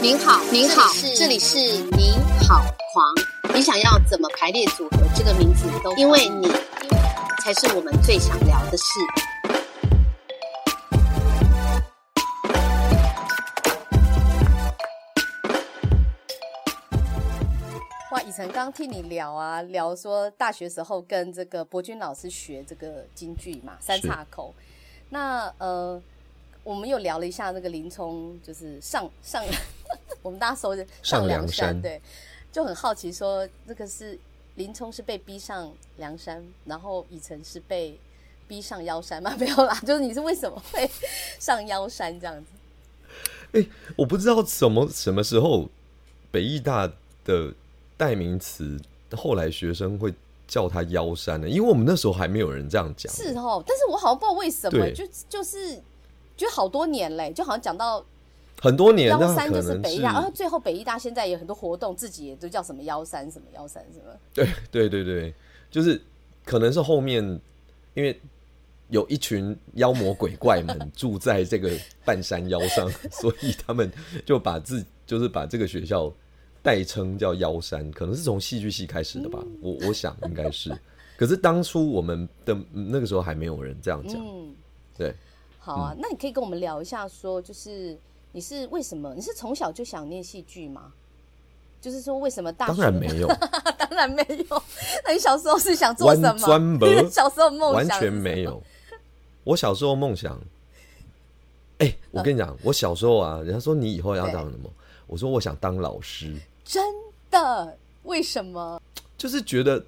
您好，您好，这里是您好狂。你想要怎么排列组合这个名字都，因为你才是我们最想聊的事。哇，以晨刚听你聊啊，聊说大学时候跟这个博君老师学这个京剧嘛，三岔口。那呃，我们又聊了一下那个林冲，就是上上。我们大家说的上梁山，对，就很好奇说，这个是林冲是被逼上梁山，然后以晨是被逼上腰山吗？没有啦，就是你是为什么会上腰山这样子？哎，我不知道什么什么时候北艺大的代名词，后来学生会叫他腰山呢？因为我们那时候还没有人这样讲。是哦，但是我好像不知道为什么，就就是就好多年嘞，就好像讲到。很多年，幺三就是北医大，然后最后北医大现在有很多活动，自己也都叫什么幺三什么幺三什么。对 对对对，就是可能是后面因为有一群妖魔鬼怪们住在这个半山腰上，所以他们就把自就是把这个学校代称叫妖山，可能是从戏剧系开始的吧。我我想应该是，可是当初我们的那个时候还没有人这样讲。嗯，对。好啊，那你可以跟我们聊一下，说就是。你是为什么？你是从小就想念戏剧吗？就是说，为什么大学？当然没有，当然没有。那你小时候是想做什么？小时候梦想完全没有。我小时候梦想，哎，我跟你讲，我小时候啊，人家说你以后要当什么？我说我想当老师。真的？为什么？就是觉得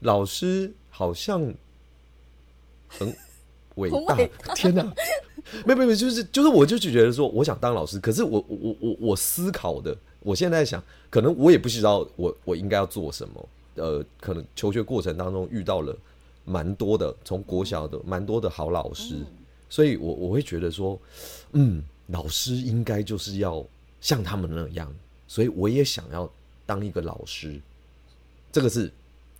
老师好像很伟大。天哪！没没没，就是就是，我就觉得说，我想当老师，可是我我我我思考的，我现在想，可能我也不知道我我应该要做什么。呃，可能求学过程当中遇到了蛮多的，从国小的蛮多的好老师，所以我我会觉得说，嗯，老师应该就是要像他们那样，所以我也想要当一个老师。这个是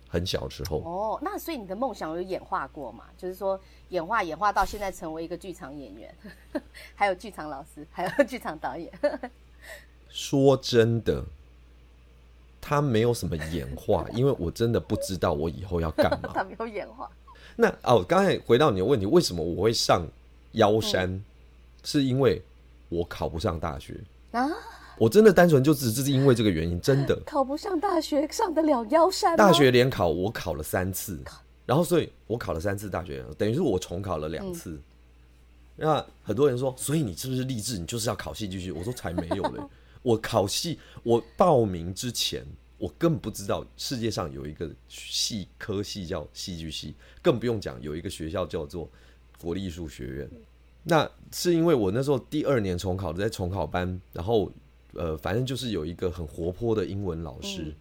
很小时候哦，那所以你的梦想有演化过嘛？就是说。演化演化到现在成为一个剧场演员，还有剧场老师，还有剧场导演。说真的，他没有什么演化，因为我真的不知道我以后要干嘛。他没有演化。那哦，刚才回到你的问题，为什么我会上妖山？是因为我考不上大学啊？我真的单纯就只是因为这个原因，真的考不上大学，上得了腰山？大学联考我考了三次。然后，所以我考了三次大学，等于是我重考了两次。那很多人说，所以你是不是励志？你就是要考戏剧系？我说才没有嘞！我考戏，我报名之前，我更不知道世界上有一个系科系叫戏剧系，更不用讲有一个学校叫做国立艺术学院。那是因为我那时候第二年重考，在重考班，然后呃，反正就是有一个很活泼的英文老师。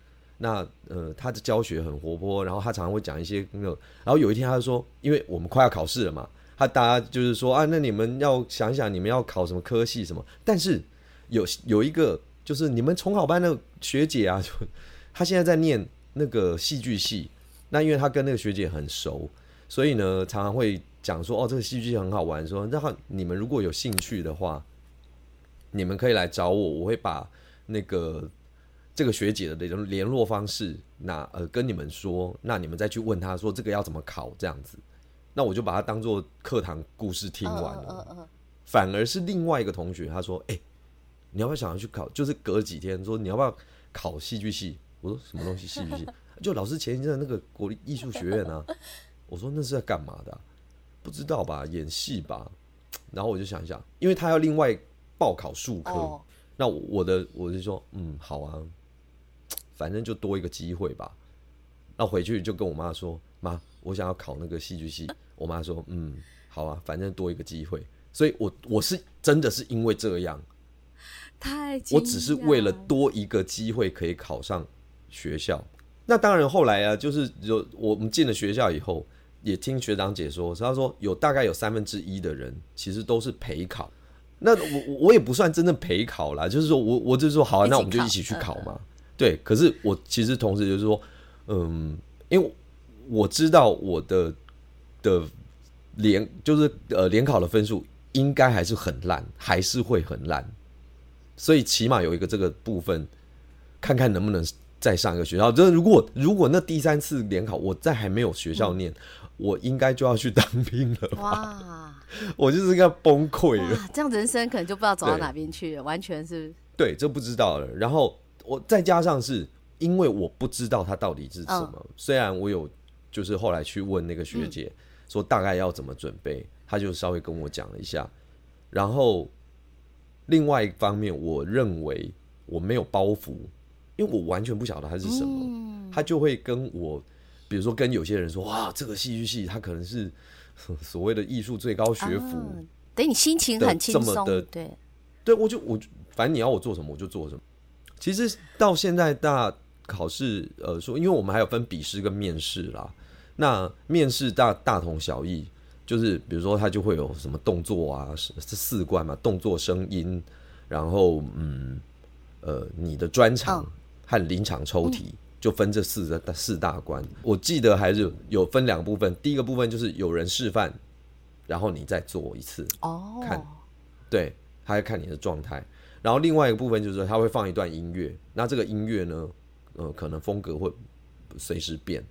那呃，他的教学很活泼，然后他常常会讲一些那个，然后有一天他就说，因为我们快要考试了嘛，他大家就是说啊，那你们要想想你们要考什么科系什么，但是有有一个就是你们重考班的学姐啊，就她现在在念那个戏剧系，那因为她跟那个学姐很熟，所以呢常常会讲说哦，这个戏剧系很好玩，说然后你们如果有兴趣的话，你们可以来找我，我会把那个。这个学姐的那种联络方式，那呃跟你们说，那你们再去问他说这个要怎么考这样子，那我就把它当做课堂故事听完了。反而是另外一个同学他说，哎，你要不要想要去考？就是隔几天说你要不要考戏剧系？我说什么东西戏剧系？就老师前一阵那个国立艺术学院啊。我说那是在干嘛的？不知道吧？演戏吧？然后我就想一想，因为他要另外报考数科，那我的我就说，嗯，好啊。反正就多一个机会吧，那回去就跟我妈说：“妈，我想要考那个戏剧系。”我妈说：“嗯，好啊，反正多一个机会。”所以，我我是真的是因为这样，太我只是为了多一个机会可以考上学校。那当然，后来啊，就是有我们进了学校以后，也听学长姐说，他说有大概有三分之一的人其实都是陪考。那我我也不算真正陪考啦，就是说我我就说好，啊那我们就一起去考嘛。对，可是我其实同时就是说，嗯，因为我知道我的的联就是呃联考的分数应该还是很烂，还是会很烂，所以起码有一个这个部分，看看能不能再上一个学校。就是如果如果那第三次联考我在还没有学校念，我应该就要去当兵了。哇，我就是要崩溃了。这样人生可能就不知道走到哪边去了，完全是。对，这不知道了。然后我再加上是因为我不知道它到底是什么，虽然我有就是后来去问那个学姐。说大概要怎么准备，她就稍微跟我讲了一下。然后另外一方面，我认为我没有包袱，因为我完全不晓得它是什么。他就会跟我，比如说跟有些人说：“哇，这个戏剧系，它可能是 所谓的艺术最高学府。”等你心情很轻松的，对对，我就我反正你要我做什么，我就做什么。其实到现在大考试，呃，说因为我们还有分笔试跟面试啦。那面试大大同小异，就是比如说他就会有什么动作啊，是四关嘛，动作、声音，然后嗯呃你的专场和临场抽题，就分这四个四大关。我记得还是有分两个部分，第一个部分就是有人示范，然后你再做一次哦，看，对，他会看你的状态。然后另外一个部分就是他会放一段音乐，那这个音乐呢，呃，可能风格会随时变。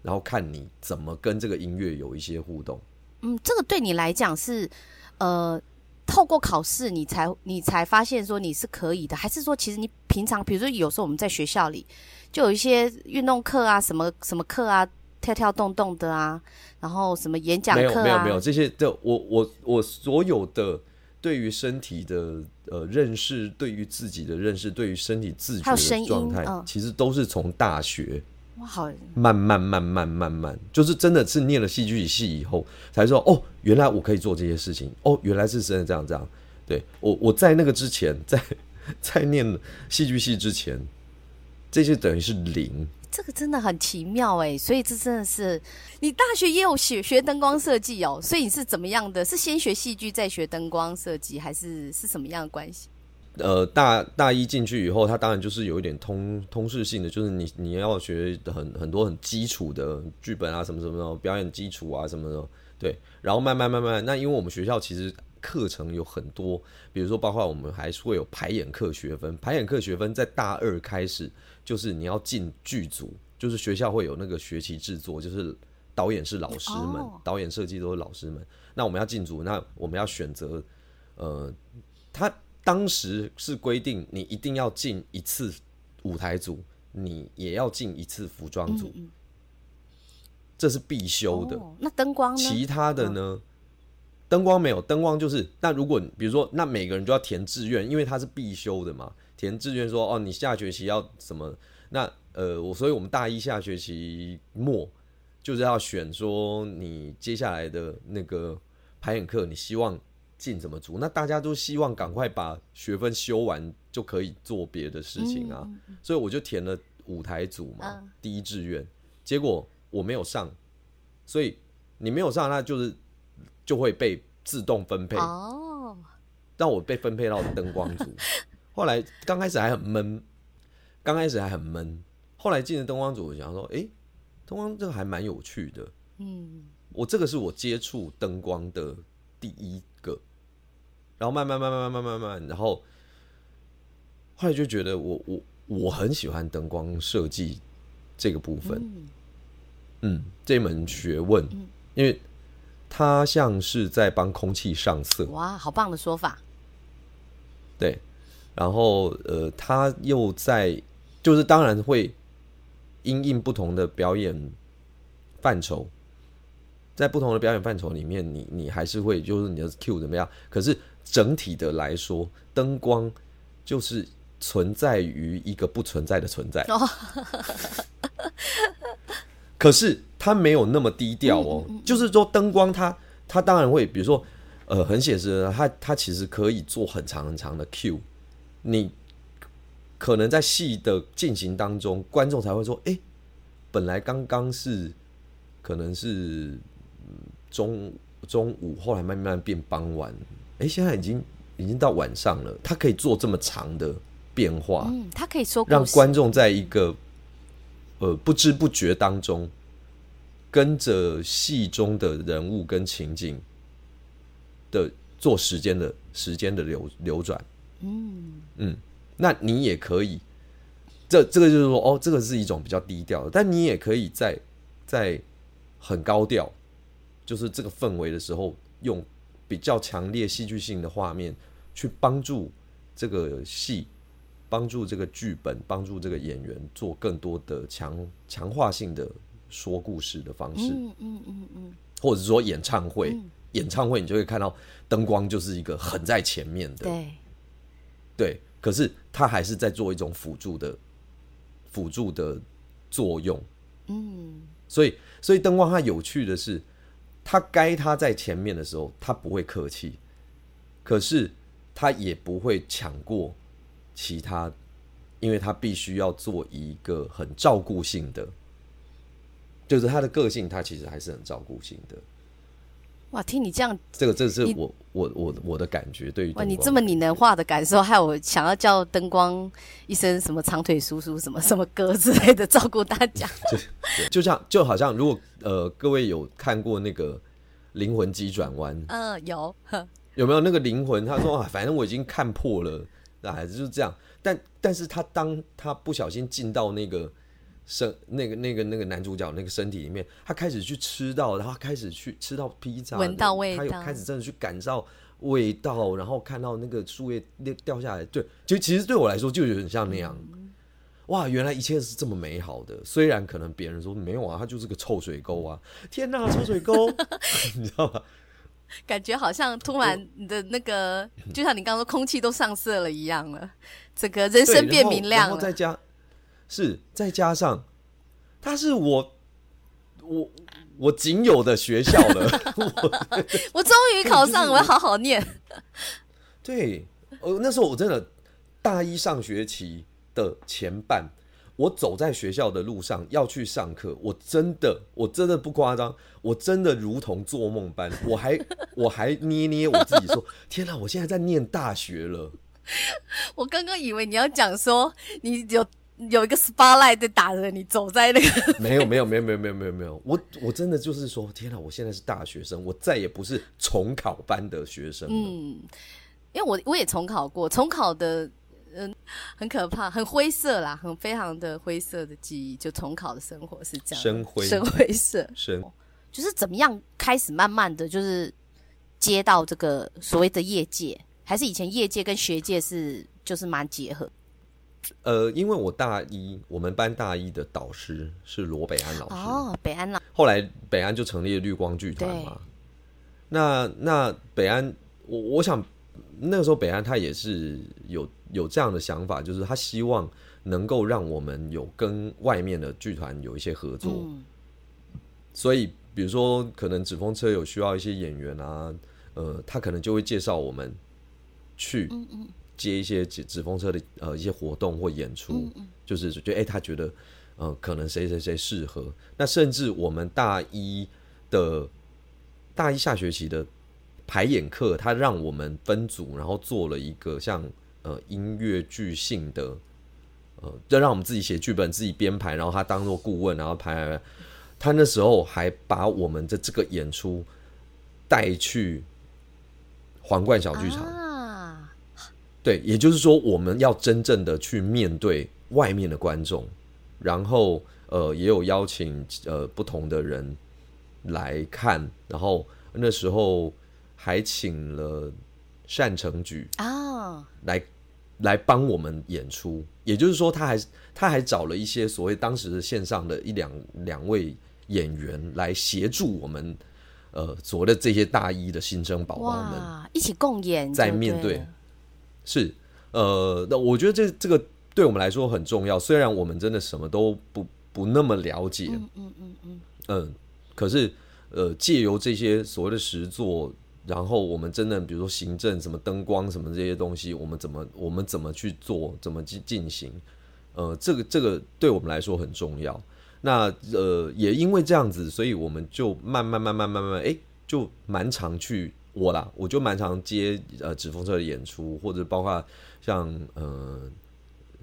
然后看你怎么跟这个音乐有一些互动。嗯，这个对你来讲是，呃，透过考试你才你才发现说你是可以的，还是说其实你平常，比如说有时候我们在学校里就有一些运动课啊，什么什么课啊，跳跳动动的啊，然后什么演讲课啊，没有没有没有这些，就我我我所有的对于身体的呃认识，对于自己的认识，对于身体自觉的状态，其实都是从大学。哇，好！慢慢慢慢慢慢，就是真的是念了戏剧系以后，才说哦，原来我可以做这些事情。哦，原来是真的这样这样。对我，我在那个之前，在 在念戏剧系之前，这些等于是零。这个真的很奇妙哎，所以这真的是你大学也有学学灯光设计哦，所以你是怎么样的？是先学戏剧再学灯光设计，还是是什么样的关系？呃，大大一进去以后，他当然就是有一点通通识性的，就是你你要学很很多很基础的剧本啊，什么什么的表演基础啊，什么的，对。然后慢慢慢慢，那因为我们学校其实课程有很多，比如说包括我们还会有排演课学分，排演课学分在大二开始，就是你要进剧组，就是学校会有那个学期制作，就是导演是老师们，导演设计都是老师们。那我们要进组，那我们要选择，呃，他。当时是规定你一定要进一次舞台组，你也要进一次服装组，这是必修的。那灯光呢？其他的呢？灯光没有，灯光就是。那如果比如说，那每个人都要填志愿，因为它是必修的嘛。填志愿说哦，你下学期要什么？那呃，我所以我们大一下学期末就是要选说你接下来的那个排演课，你希望。进什么组？那大家都希望赶快把学分修完，就可以做别的事情啊。所以我就填了舞台组嘛，第一志愿。结果我没有上，所以你没有上，那就是就会被自动分配。哦，让我被分配到灯光组。后来刚开始还很闷，刚开始还很闷。后来进了灯光组，我想说，哎，灯光这个还蛮有趣的。嗯，我这个是我接触灯光的第一个。然后慢慢慢慢慢慢慢慢，然后后来就觉得我我我很喜欢灯光设计这个部分，嗯，这门学问，因为它像是在帮空气上色，哇，好棒的说法。对，然后呃，他又在就是当然会因应不同的表演范畴，在不同的表演范畴里面，你你还是会就是你的 Q 怎么样，可是。整体的来说，灯光就是存在于一个不存在的存在。可是它没有那么低调哦。就是说，灯光它它当然会，比如说，呃，很显示，它它其实可以做很长很长的 Q。你可能在戏的进行当中，观众才会说：“哎，本来刚刚是可能是中中午，后来慢慢变傍晚。”哎，现在已经已经到晚上了，他可以做这么长的变化，嗯，他可以说让观众在一个呃不知不觉当中跟着戏中的人物跟情景的做时间的时间的流流转。嗯嗯，那你也可以，这这个就是说，哦，这个是一种比较低调的，但你也可以在在很高调，就是这个氛围的时候，用比较强烈戏剧性的画面去帮助这个戏，帮助这个剧本，帮助这个演员做更多的强强化性的说故事的方式。嗯嗯嗯嗯，或者说演唱会，演唱会你就会看到灯光就是一个很在前面的。对。对，可是他还是在做一种辅助的辅助的作用。嗯，所以所以灯光它有趣的是，它该它在前面的时候，它不会客气，可是它也不会抢过其他，因为他必须要做一个很照顾性的，就是他的个性，他其实还是很照顾性的。哇，听你这样，这个这是我我我我的感觉，对于哇，你这么拟人化的感受，害我想要叫灯光一声什么长腿叔叔什么什么哥之类的，照顾大家。就就像就好像，如果呃各位有看过那个灵魂急转弯，嗯，有，有没有那个灵魂？他说啊，反正我已经看破了，那孩子就是这样。但但是他当他不小心进到那个。身那个那个那个男主角那个身体里面，他开始去吃到，然后开始去吃到披萨，闻到味道，他有开始真的去感受味道，然后看到那个树叶掉掉下来，对，就其实对我来说就有点像那样。哇，原来一切是这么美好的，虽然可能别人说没有啊，它就是个臭水沟啊！天哪，臭水沟，你知道吗？感觉好像突然你的那个，就像你刚刚说，空气都上色了一样了，整个人生变明亮了。然后再加。是，再加上，他是我，我我仅有的学校了。我终于考上，我要好好念。对，呃，那时候我真的大一上学期的前半，我走在学校的路上要去上课，我真的，我真的不夸张，我真的如同做梦般，我还我还捏捏我自己说：天哪，我现在在念大学了。我刚刚以为你要讲说你有。有一个 spotlight 在打着你，走在那个没有没有没有没有没有没有没有，我我真的就是说，天哪！我现在是大学生，我再也不是重考班的学生嗯，因为我我也重考过，重考的嗯很可怕，很灰色啦，很非常的灰色的记忆。就重考的生活是这样，深灰深灰色 深，就是怎么样开始慢慢的就是接到这个所谓的业界，还是以前业界跟学界是就是蛮结合。呃，因为我大一，我们班大一的导师是罗北安老师哦，北安老，后来北安就成立了绿光剧团嘛。那那北安，我我想那个时候北安他也是有有这样的想法，就是他希望能够让我们有跟外面的剧团有一些合作。所以，比如说可能纸风车有需要一些演员啊，呃，他可能就会介绍我们去。嗯嗯。接一些纸纸风车的呃一些活动或演出，就是觉得哎，他觉得呃可能谁谁谁适合。那甚至我们大一的大一下学期的排演课，他让我们分组，然后做了一个像呃音乐剧性的呃，就让我们自己写剧本、自己编排，然后他当做顾问，然后排。他那时候还把我们的这个演出带去皇冠小剧场。对，也就是说，我们要真正的去面对外面的观众，然后呃，也有邀请呃不同的人来看，然后那时候还请了单成举啊来来帮我们演出，也就是说，他还他还找了一些所谓当时线上的一两两位演员来协助我们，呃，所谓的这些大一的新生宝宝们一起共演，在面对。是，呃，那我觉得这这个对我们来说很重要。虽然我们真的什么都不不那么了解，嗯嗯嗯嗯，嗯，可是呃，借由这些所谓的实作，然后我们真的比如说行政、什么灯光、什么这些东西，我们怎么我们怎么去做，怎么去进行？呃，这个这个对我们来说很重要。那呃，也因为这样子，所以我们就慢慢慢慢慢慢，哎，就蛮常去。我啦，我就蛮常接呃纸风车的演出，或者包括像呃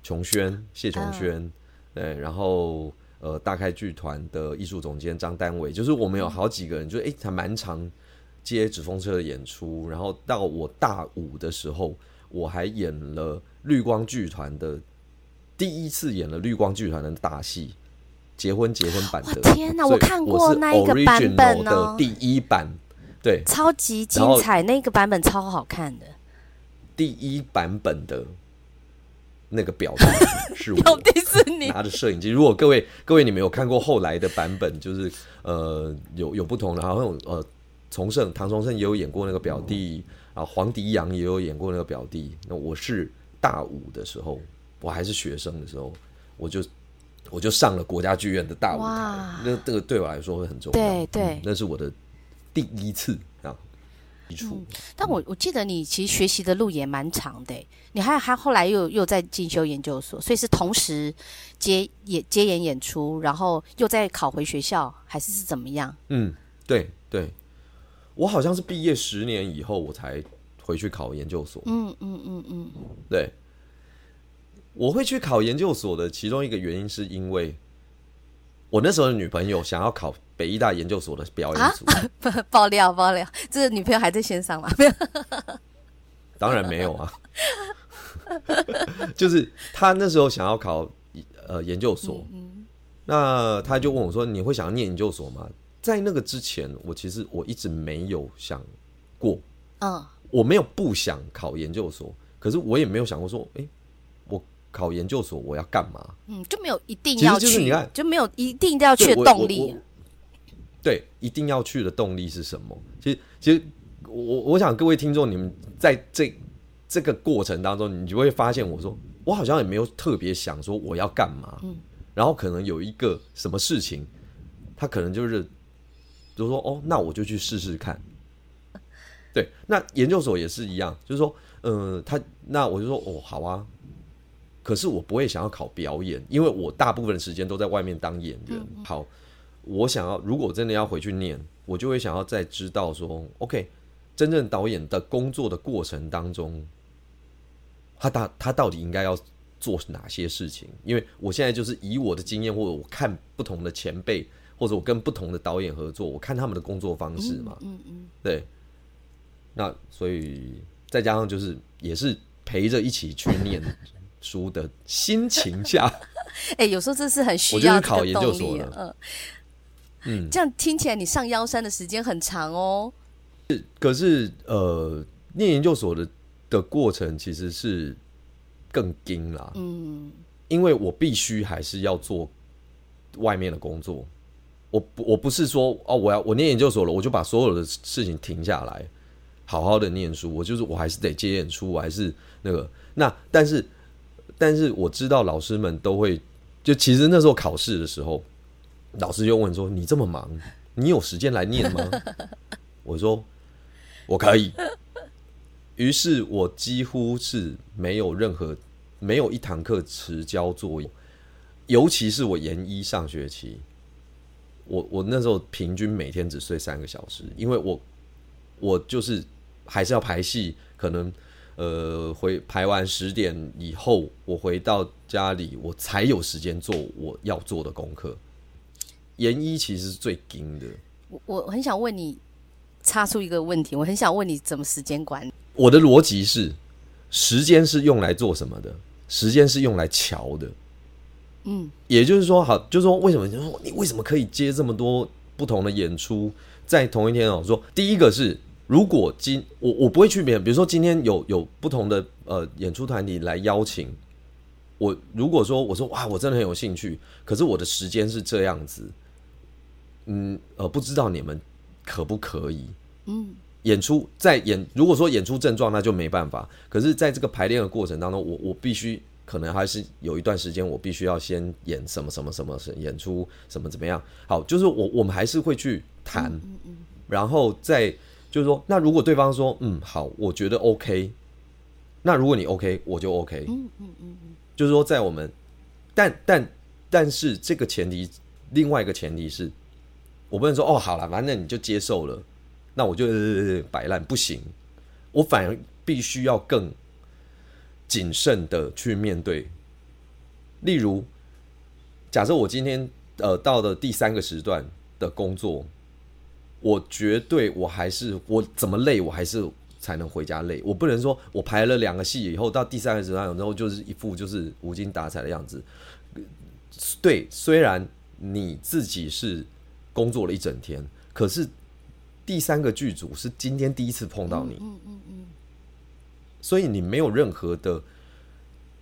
琼轩谢琼轩，对，然后呃大开剧团的艺术总监张丹伟，就是我们有好几个人，就哎还蛮常接纸风车的演出。然后到我大五的时候，我还演了绿光剧团的第一次演了绿光剧团的大戏。结婚结婚版的，天哪！我看过那一个版本的第一版，对，超级精彩，那个版本超好看的。第一版本的那个表弟是我，表弟是你拿着摄影机。如果各位各位你们有看过后来的版本，就是呃有有不同的，好像呃崇盛唐崇盛也有演过那个表弟，啊黄迪阳也有演过那个表弟。那我是大五的时候，我还是学生的时候，我就。我就上了国家剧院的大舞台，那这个对我来说会很重要。对对，那是我的第一次啊，基础。但我我记得你其实学习的路也蛮长的，你还还后来又又在进修研究所，所以是同时接演接演演出，然后又再考回学校，还是是怎么样？嗯，对对，我好像是毕业十年以后我才回去考研究所。嗯嗯嗯嗯，对。我会去考研究所的其中一个原因，是因为我那时候的女朋友想要考北医大研究所的表演组。爆料爆料，这个女朋友还在线上吗？没有，当然没有啊。就是他那时候想要考呃研究所，那他就问我说：“你会想要念研究所吗？”在那个之前，我其实我一直没有想过。嗯，我没有不想考研究所，可是我也没有想过说，哎。我考研究所我要干嘛？嗯，就没有一定要去，你看就没有一定要去的动力。对，一定要去的动力是什么？其实，其实我我想各位听众，你们在这这个过程当中，你就会发现，我说我好像也没有特别想说我要干嘛。嗯，然后可能有一个什么事情，他可能就是，就说哦，那我就去试试看。对，那研究所也是一样，就是说，嗯，他那我就说哦，好啊。可是我不会想要考表演，因为我大部分的时间都在外面当演员。好，我想要如果真的要回去念，我就会想要再知道说，OK，真正导演的工作的过程当中，他大他到底应该要做哪些事情？因为我现在就是以我的经验，或者我看不同的前辈，或者我跟不同的导演合作，我看他们的工作方式嘛。嗯嗯。对。那所以再加上就是也是陪着一起去念。书的心情下，哎，有时候这是很需要考研究所的，嗯嗯，这样听起来你上幺三的时间很长哦。是，可是呃，念研究所的的过程其实是更精啦，嗯，因为我必须还是要做外面的工作，我不我不是说哦，我要我念研究所了，我就把所有的事情停下来，好好的念书，我就是我还是得接演出，我还是那个那，但是。但是我知道老师们都会，就其实那时候考试的时候，老师就问说：“你这么忙，你有时间来念吗？” 我说：“我可以。”于是，我几乎是没有任何没有一堂课迟交作业，尤其是我研一上学期，我我那时候平均每天只睡三个小时，因为我我就是还是要排戏，可能。呃，回排完十点以后，我回到家里，我才有时间做我要做的功课。研一其实是最紧的。我我很想问你，插出一个问题，我很想问你怎么时间管理？我的逻辑是，时间是用来做什么的？时间是用来瞧的。嗯，也就是说，好，就是说，为什么？就是说，你为什么可以接这么多不同的演出，在同一天哦？说第一个是。如果今我我不会去别人，比如说今天有有不同的呃演出团体来邀请我，如果说我说哇我真的很有兴趣，可是我的时间是这样子，嗯呃不知道你们可不可以？嗯，演出在演，如果说演出症状那就没办法，可是在这个排练的过程当中，我我必须可能还是有一段时间，我必须要先演什么什么什么演出什么怎么样？好，就是我我们还是会去谈，然后再。就是说，那如果对方说，嗯，好，我觉得 OK，那如果你 OK，我就 OK。嗯嗯嗯嗯。就是说，在我们，但但但是这个前提，另外一个前提是，我不能说哦，好了，反正你就接受了，那我就摆烂，不行，我反而必须要更谨慎的去面对。例如，假设我今天呃到了第三个时段的工作，我绝对我还是我怎么累，我还是才能回家累。我不能说我排了两个戏以后到第三个时段，然后就是一副就是无精打采的样子。对，虽然你自己是工作了一整天，可是第三个剧组是今天第一次碰到你，嗯嗯嗯，所以你没有任何的，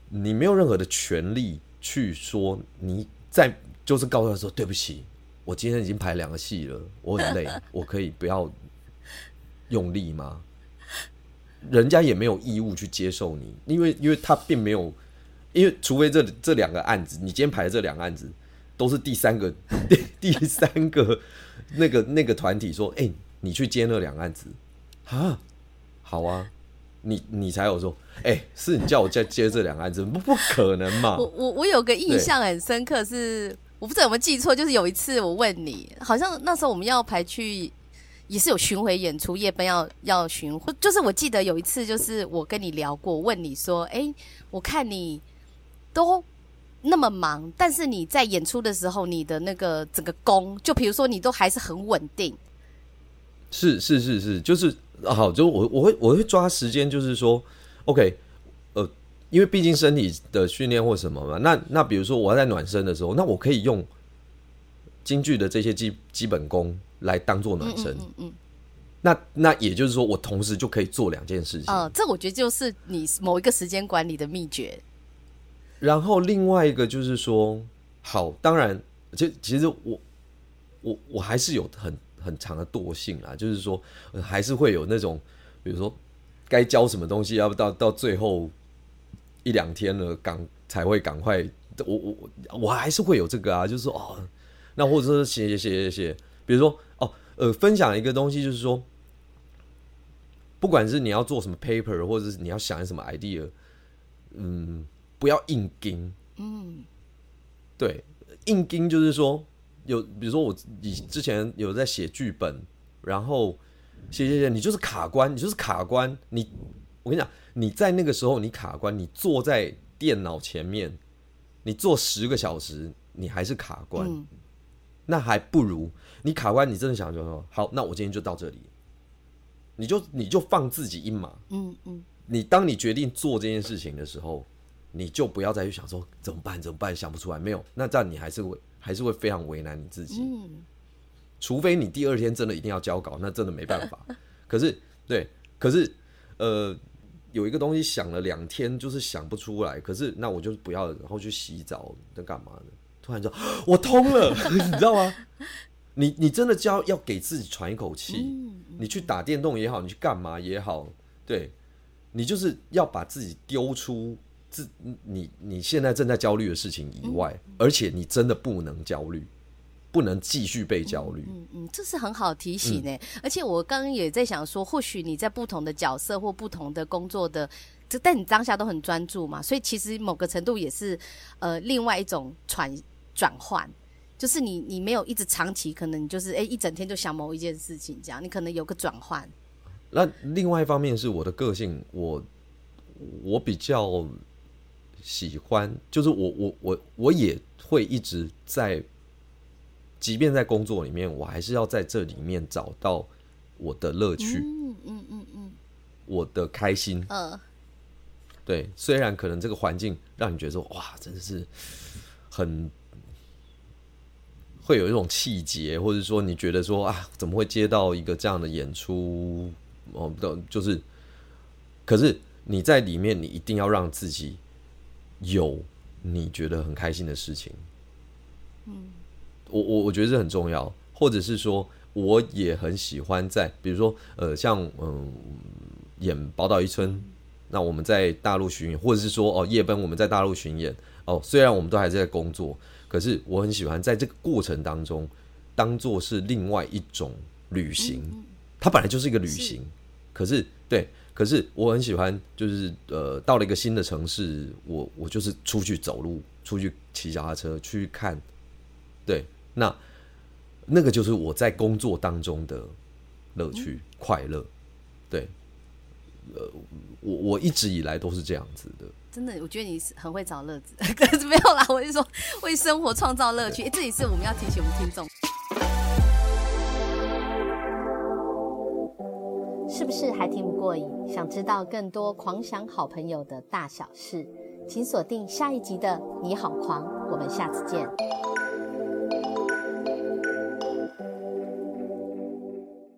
你没有任何的权利去说你在就是告诉他说对不起，我今天已经排两个戏了，我很累，我可以不要用力吗？人家也没有义务去接受你，因为因为他并没有，因为除非这这两个案子，你今天排的这两个案子都是第三个第 第三个那个那个团体说，哎、你去接那两个案子啊，好啊，你你才有说，哎、是你叫我接接这两个案子，不不可能嘛我？我我有个印象很深刻是，我不知道有没有记错，就是有一次我问你，好像那时候我们要排去。也是有巡回演出，夜班要要巡回，就是我记得有一次，就是我跟你聊过，问你说，哎、我看你都那么忙，但是你在演出的时候，你的那个整个功，就比如说你都还是很稳定，是是是是，就是啊好，就我我会我会抓时间，就是说，OK，呃，因为毕竟身体的训练或什么嘛，那那比如说我要在暖身的时候，那我可以用京剧的这些基基本功来当做暖身，嗯嗯，那那也就是说，我同时就可以做两件事情。呃，这我觉得就是你某一个时间管理的秘诀，然后另外一个就是说，好，当然，其其实我我我还是有很很长的惰性啊，就是说、呃还是会有那种，比如说该教什么东西，要不到到最后一两天了，赶才会赶快，我我我我还是会有这个啊，就是说哦，那或者说写写写写写，比如说哦呃，分享一个东西，就是说。不管是你要做什么 paper，或者是你要想什么 idea，嗯，不要硬盯。嗯对，硬盯就是说，有比如说我以之前有在写剧本，然后写写写，你就是卡关，你就是卡关。你我跟你讲，你在那个时候你卡关，你坐在电脑前面，你坐十个小时，你还是卡关，嗯那还不如你卡关，你真的想就说好，那我今天就到这里，你就你就放自己一马。嗯嗯，你当你决定做这件事情的时候，你就不要再去想说怎么办怎么办，想不出来没有，那这样你还是会还是会非常为难你自己。嗯除非你第二天真的一定要交稿，那真的没办法。可是对，可是呃，有一个东西想了两天就是想不出来，可是那我就不要，然后去洗澡，在干嘛呢？突然说 我通了，你知道吗？你你真的就要要给自己喘一口气。嗯你去打电动也好，你去干嘛也好，对你就是要把自己丢出自你你现在正在焦虑的事情以外，而且你真的不能焦虑，不能继续被焦虑。嗯嗯，这是很好提醒呢。而且我刚刚也在想说，或许你在不同的角色或不同的工作的，这但你当下都很专注嘛，所以其实某个程度也是呃另外一种转转换。就是你，你没有一直长期，可能你就是哎、一整天就想某一件事情，这样你可能有个转换。那另外一方面是我的个性，我我比较喜欢，就是我我我我也会一直在，即便在工作里面，我还是要在这里面找到我的乐趣，嗯嗯嗯嗯我的开心。呃，对，虽然可能这个环境让你觉得说哇，真的是很会有一种气节，或者说你觉得说啊，怎么会接到一个这样的演出？哦，不，就是，可是你在里面，你一定要让自己有你觉得很开心的事情。嗯，我我我觉得这很重要，或者是说，我也很喜欢在，比如说呃，像嗯演《宝岛一村》。那我们在大陆巡演，或者是说哦夜奔我们在大陆巡演哦，虽然我们都还在工作，可是我很喜欢在这个过程当中，当做是另外一种旅行，它本来就是一个旅行，可是对，可是我很喜欢，就是呃到了一个新的城市，我我就是出去走路，出去骑脚踏车去看，对，那那个就是我在工作当中的乐趣、快乐，对。呃，我我一直以来都是这样子的。真的，我觉得你是很会找乐子，可是没有啦。我是说，为生活创造乐趣，这也是我们要提醒我们听众。是不是还听不过瘾？想知道更多狂想好朋友的大小事，请锁定下一集的《你好狂》，我们下次见。